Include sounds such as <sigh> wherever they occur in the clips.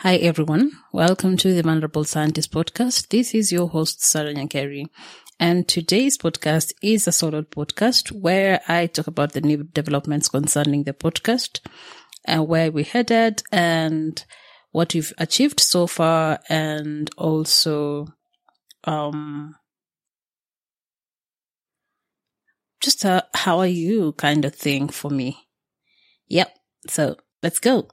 Hi everyone, welcome to the Vulnerable Scientist podcast. This is your host Sarah Nyakeri, and today's podcast is a solo podcast where I talk about the new developments concerning the podcast and where we headed and what we've achieved so far, and also um just a how are you kind of thing for me. Yep. So let's go.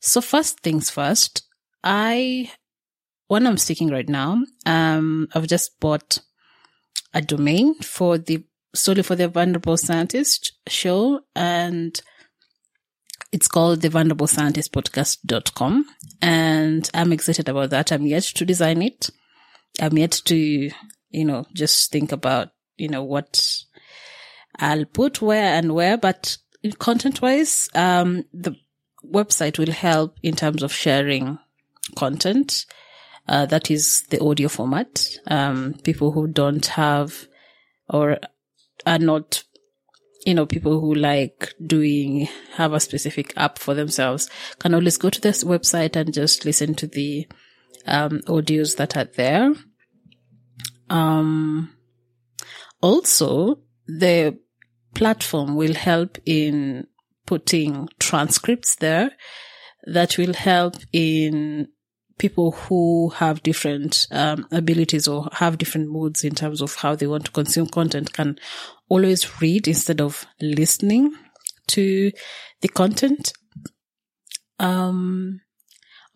So first things first, I, when I'm speaking right now, um, I've just bought a domain for the, solely for the Vulnerable Scientist show and it's called the Vulnerable Scientist Podcast.com. And I'm excited about that. I'm yet to design it. I'm yet to, you know, just think about, you know, what I'll put where and where, but content wise, um, the website will help in terms of sharing content. Uh, that is the audio format. Um, people who don't have or are not, you know, people who like doing, have a specific app for themselves can always go to this website and just listen to the, um, audios that are there. Um, also the platform will help in putting transcripts there that will help in people who have different um, abilities or have different moods in terms of how they want to consume content can always read instead of listening to the content. Um,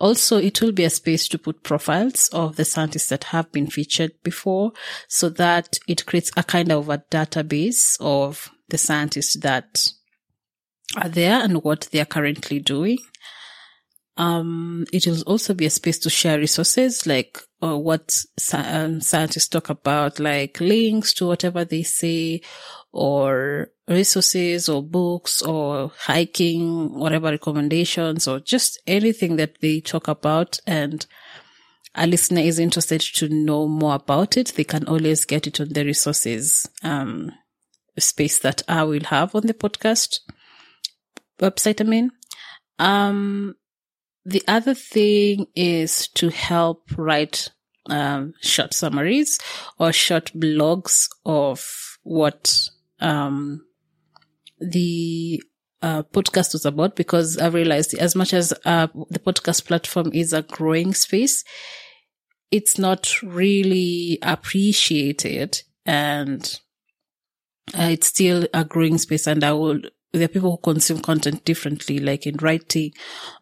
also, it will be a space to put profiles of the scientists that have been featured before so that it creates a kind of a database of the scientists that are there and what they are currently doing. Um, it will also be a space to share resources like uh, what um, scientists talk about, like links to whatever they say, or resources, or books, or hiking, whatever recommendations, or just anything that they talk about. And a listener is interested to know more about it, they can always get it on the resources um, space that I will have on the podcast website, I mean. Um, the other thing is to help write um, short summaries or short blogs of what um, the uh, podcast was about because I realized as much as uh, the podcast platform is a growing space, it's not really appreciated and uh, it's still a growing space and I will there are people who consume content differently, like in writing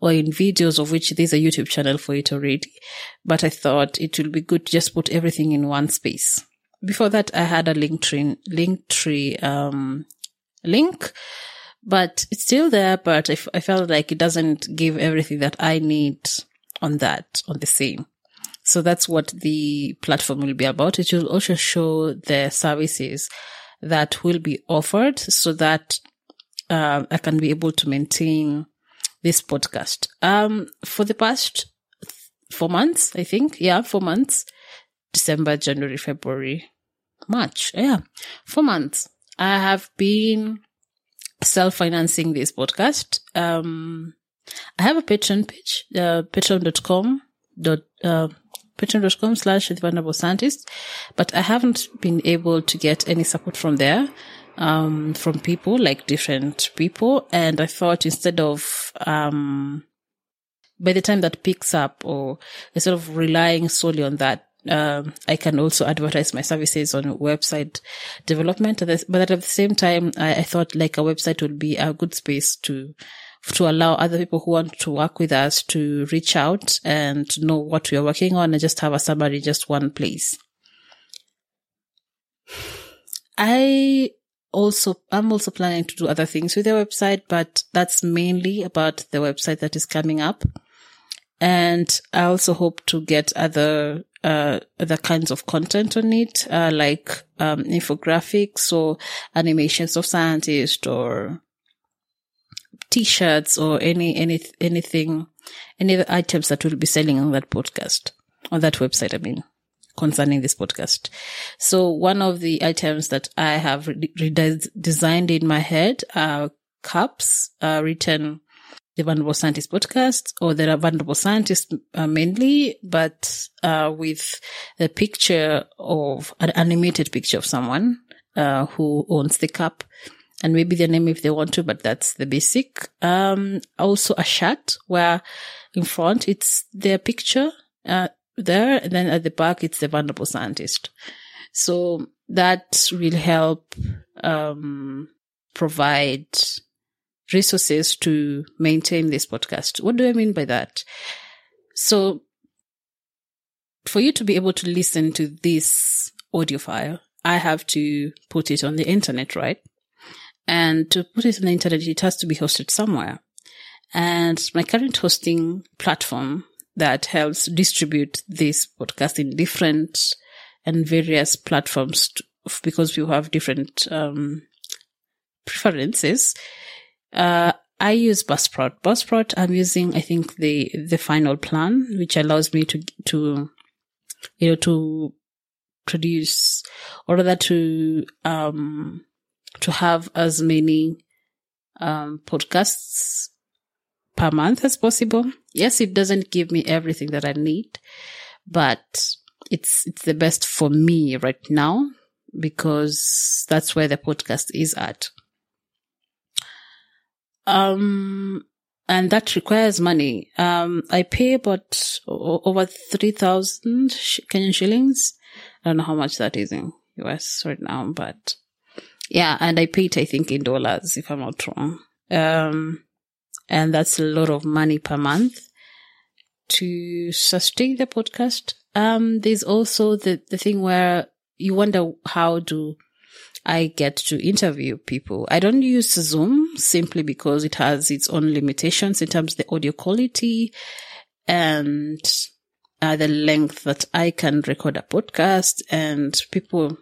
or in videos, of which there's a YouTube channel for it already. But I thought it would be good to just put everything in one space. Before that, I had a Linktree, link um, link, but it's still there. But I, f- I felt like it doesn't give everything that I need on that, on the same. So that's what the platform will be about. It will also show the services that will be offered so that uh, I can be able to maintain this podcast. Um, for the past four months, I think. Yeah, four months. December, January, February, March. Yeah, four months. I have been self-financing this podcast. Um, I have a Patreon page, uh, patreon.com dot, uh, patreon.com slash the vulnerable scientist, but I haven't been able to get any support from there um, from people, like different people. And I thought instead of, um, by the time that picks up or instead of relying solely on that, um, I can also advertise my services on website development. But at the same time, I, I thought like a website would be a good space to, to allow other people who want to work with us to reach out and know what we are working on and just have a summary, just one place. I also, I'm also planning to do other things with the website, but that's mainly about the website that is coming up. And I also hope to get other, uh, other kinds of content on it, uh, like, um, infographics or animations of scientists or t-shirts or any, any, anything, any items that will be selling on that podcast, on that website, I mean concerning this podcast. So one of the items that I have redesigned in my head are cups uh, written the Vulnerable Scientist podcast or the Vulnerable Scientist uh, mainly, but uh, with a picture of an animated picture of someone uh, who owns the cup and maybe their name if they want to, but that's the basic. Um, also a shirt where in front it's their picture, uh, there. And then at the back, it's the vulnerable scientist. So that will help, um, provide resources to maintain this podcast. What do I mean by that? So for you to be able to listen to this audio file, I have to put it on the internet, right? And to put it on the internet, it has to be hosted somewhere. And my current hosting platform that helps distribute this podcast in different and various platforms to, because we have different um, preferences. Uh, I use Buzzsprout. Buzzsprout, I'm using, I think, the the final plan, which allows me to to you know to produce or rather to um to have as many um podcasts per month as possible. Yes, it doesn't give me everything that I need, but it's, it's the best for me right now because that's where the podcast is at. Um, and that requires money. Um, I pay about over 3,000 Kenyan shillings. I don't know how much that is in US right now, but yeah, and I pay it, I think, in dollars, if I'm not wrong. Um, and that's a lot of money per month to sustain the podcast. Um, there's also the, the thing where you wonder how do I get to interview people. I don't use Zoom simply because it has its own limitations in terms of the audio quality and uh, the length that I can record a podcast and people,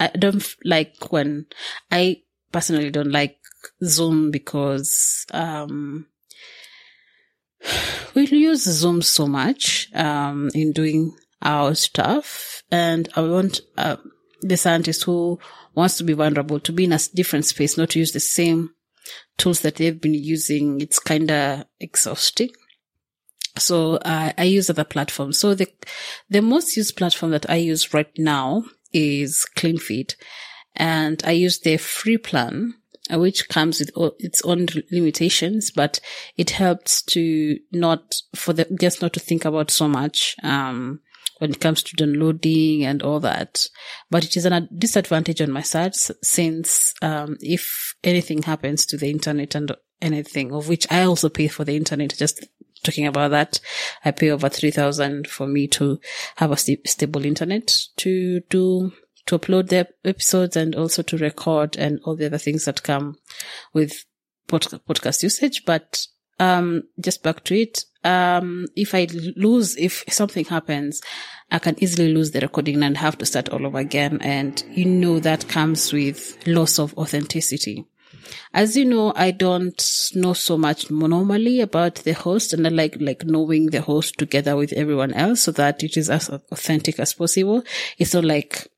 I don't like when I personally don't like Zoom because um, <sighs> we use Zoom so much um, in doing our stuff, and I want uh, the scientist who wants to be vulnerable to be in a different space, not to use the same tools that they've been using. It's kind of exhausting. So uh, I use other platforms. So the the most used platform that I use right now is CleanFeed, and I use the free plan which comes with its own limitations, but it helps to not, for the guests not to think about so much, um, when it comes to downloading and all that. But it is a disadvantage on my side since, um, if anything happens to the internet and anything of which I also pay for the internet, just talking about that, I pay over 3000 for me to have a st- stable internet to do to upload the episodes and also to record and all the other things that come with podcast usage. But, um, just back to it. Um, if I lose, if something happens, I can easily lose the recording and have to start all over again. And you know, that comes with loss of authenticity. As you know, I don't know so much normally about the host and I like, like knowing the host together with everyone else so that it is as authentic as possible. It's not like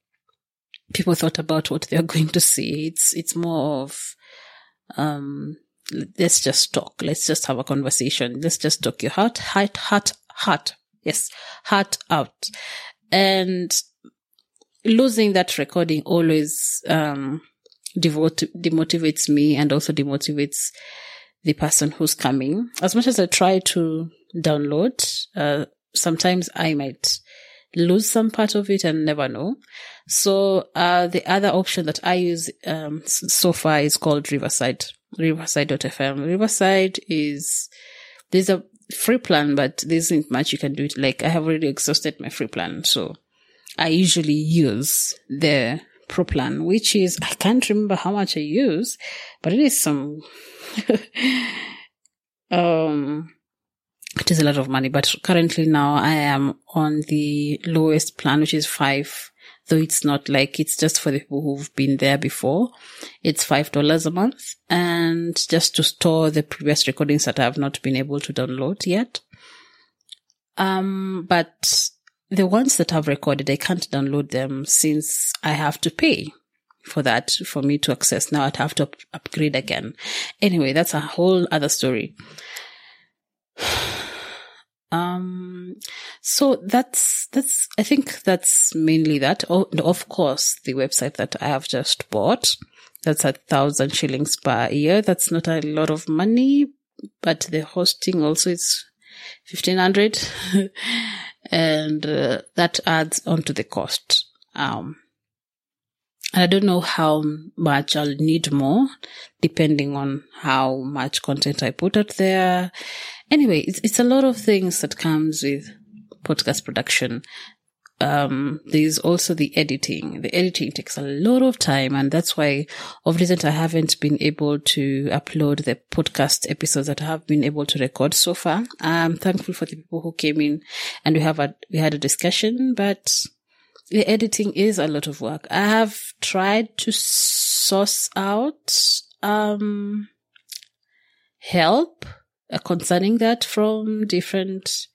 people thought about what they're going to see. It's, it's more of, um, let's just talk. Let's just have a conversation. Let's just talk your heart, heart, heart, heart. Yes, heart out. And losing that recording always, um, devote, demotivates me and also demotivates the person who's coming. As much as I try to download, uh, sometimes I might lose some part of it and never know. So, uh, the other option that I use, um, so far is called Riverside, riverside.fm. Riverside is, there's a free plan, but there isn't much you can do it. Like I have already exhausted my free plan. So I usually use the pro plan, which is, I can't remember how much I use, but it is some, <laughs> um, it is a lot of money, but currently now I am on the lowest plan, which is five, though it's not like it's just for the people who've been there before. It's five dollars a month and just to store the previous recordings that I have not been able to download yet. Um, but the ones that I've recorded, I can't download them since I have to pay for that for me to access. Now I'd have to up- upgrade again. Anyway, that's a whole other story. Um, so that's, that's, I think that's mainly that. Oh, of course, the website that I have just bought, that's a thousand shillings per year. That's not a lot of money, but the hosting also is 1500 <laughs> and uh, that adds onto the cost. Um, I don't know how much I'll need more depending on how much content I put out there. Anyway, it's, it's a lot of things that comes with podcast production. Um, there's also the editing. The editing takes a lot of time. And that's why of recent I haven't been able to upload the podcast episodes that I have been able to record so far. I'm thankful for the people who came in and we have a, we had a discussion, but the editing is a lot of work. I have tried to source out, um, help concerning that from different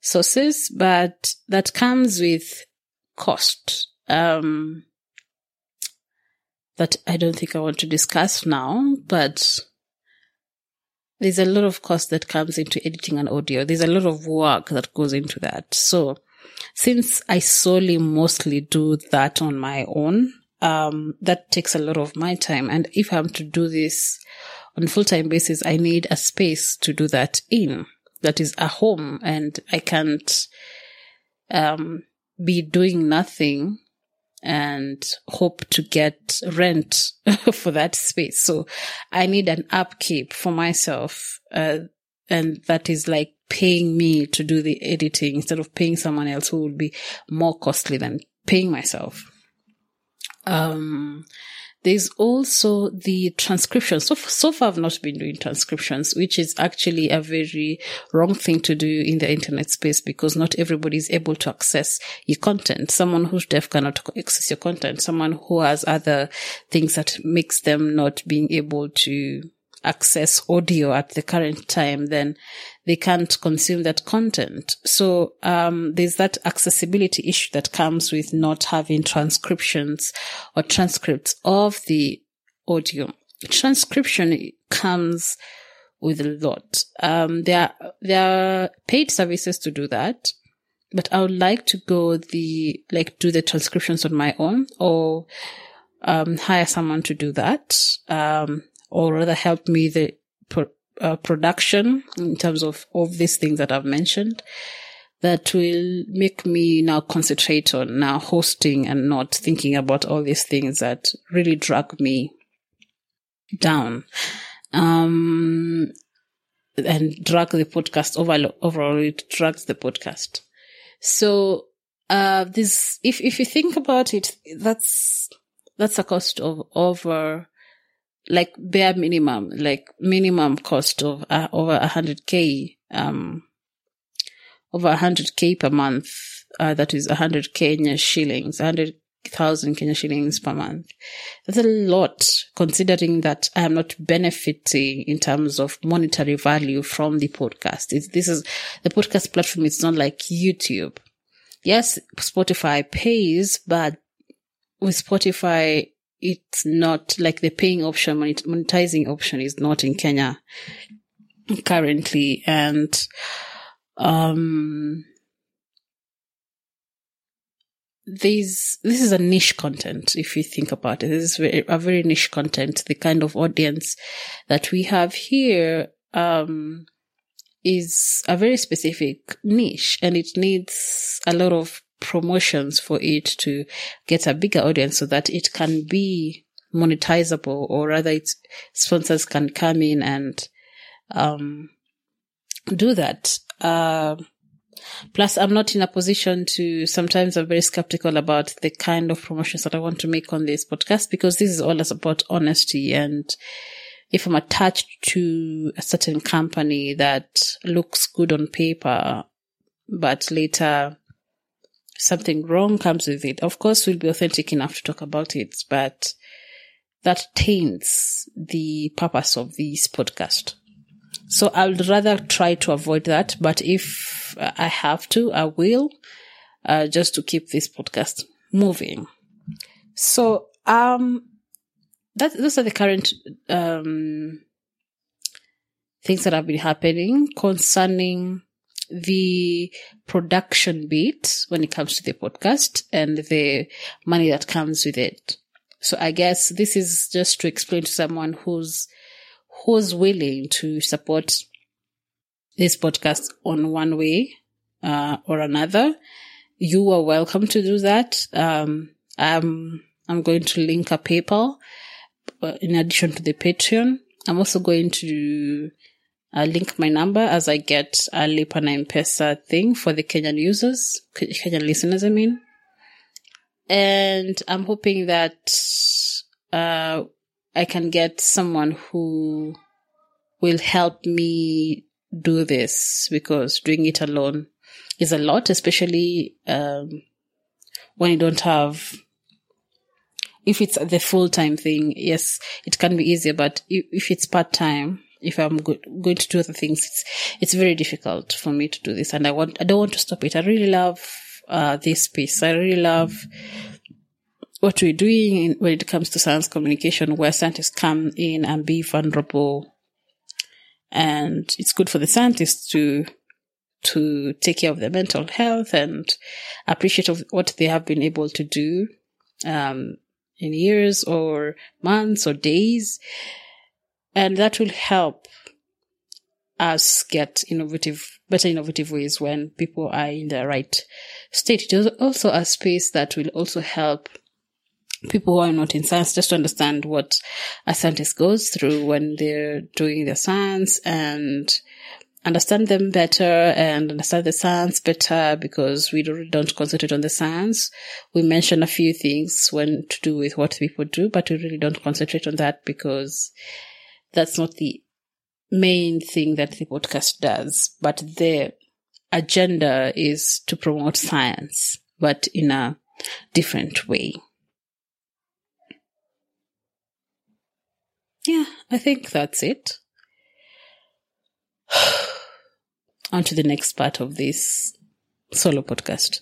sources, but that comes with cost. Um, that I don't think I want to discuss now, but there's a lot of cost that comes into editing an audio. There's a lot of work that goes into that. So since I solely mostly do that on my own, um, that takes a lot of my time. And if I'm to do this on a full-time basis, I need a space to do that in. That is a home and I can't, um, be doing nothing and hope to get rent <laughs> for that space. So I need an upkeep for myself. Uh, and that is like paying me to do the editing instead of paying someone else who would be more costly than paying myself. Um, there's also the transcription. So, so far I've not been doing transcriptions, which is actually a very wrong thing to do in the internet space because not everybody is able to access your content. Someone who's deaf cannot access your content. Someone who has other things that makes them not being able to access audio at the current time, then they can't consume that content. So, um, there's that accessibility issue that comes with not having transcriptions or transcripts of the audio. Transcription comes with a lot. Um, there are, there are paid services to do that, but I would like to go the, like do the transcriptions on my own or, um, hire someone to do that. Um, or rather help me the pro- uh, production in terms of all these things that I've mentioned that will make me now concentrate on now hosting and not thinking about all these things that really drag me down. Um, and drag the podcast overall, overall it drags the podcast. So, uh, this, if, if you think about it, that's, that's a cost of over like bare minimum, like minimum cost of uh, over a hundred k, um, over a hundred k per month. Uh, that is a hundred Kenya shillings, hundred thousand Kenya shillings per month. That's a lot considering that I am not benefiting in terms of monetary value from the podcast. It's, this is the podcast platform. It's not like YouTube. Yes, Spotify pays, but with Spotify, it's not like the paying option, monetizing option is not in Kenya currently. And, um, these, this is a niche content. If you think about it, this is a very niche content. The kind of audience that we have here, um, is a very specific niche and it needs a lot of promotions for it to get a bigger audience so that it can be monetizable or rather its sponsors can come in and um, do that. Uh, plus, I'm not in a position to, sometimes I'm very skeptical about the kind of promotions that I want to make on this podcast because this is all about honesty. And if I'm attached to a certain company that looks good on paper, but later something wrong comes with it, of course, we'll be authentic enough to talk about it, but that taints the purpose of this podcast. So I would rather try to avoid that. But if I have to, I will, uh, just to keep this podcast moving. So, um, that, those are the current, um, things that have been happening concerning the production bit when it comes to the podcast and the money that comes with it. So I guess this is just to explain to someone who's who's willing to support this podcast on one way uh, or another, you are welcome to do that. Um, I'm I'm going to link a PayPal uh, in addition to the Patreon. I'm also going to uh, link my number as I get a Lipa na M-Pesa thing for the Kenyan users, Kenyan listeners, I mean. And I'm hoping that uh, I can get someone who will help me do this because doing it alone is a lot, especially um, when you don't have. If it's the full time thing, yes, it can be easier. But if it's part time, if I'm go- going to do other things, it's it's very difficult for me to do this, and I want I don't want to stop it. I really love uh, this piece. I really love what we're doing when it comes to science communication, where scientists come in and be vulnerable. And it's good for the scientists to, to take care of their mental health and appreciate of what they have been able to do, um, in years or months or days. And that will help us get innovative, better innovative ways when people are in the right state. It is also a space that will also help people who are not in science just to understand what a scientist goes through when they're doing their science and understand them better and understand the science better because we don't, concentrate on the science. We mention a few things when to do with what people do, but we really don't concentrate on that because that's not the main thing that the podcast does. But the agenda is to promote science, but in a different way. yeah, I think that's it. <sighs> On to the next part of this solo podcast.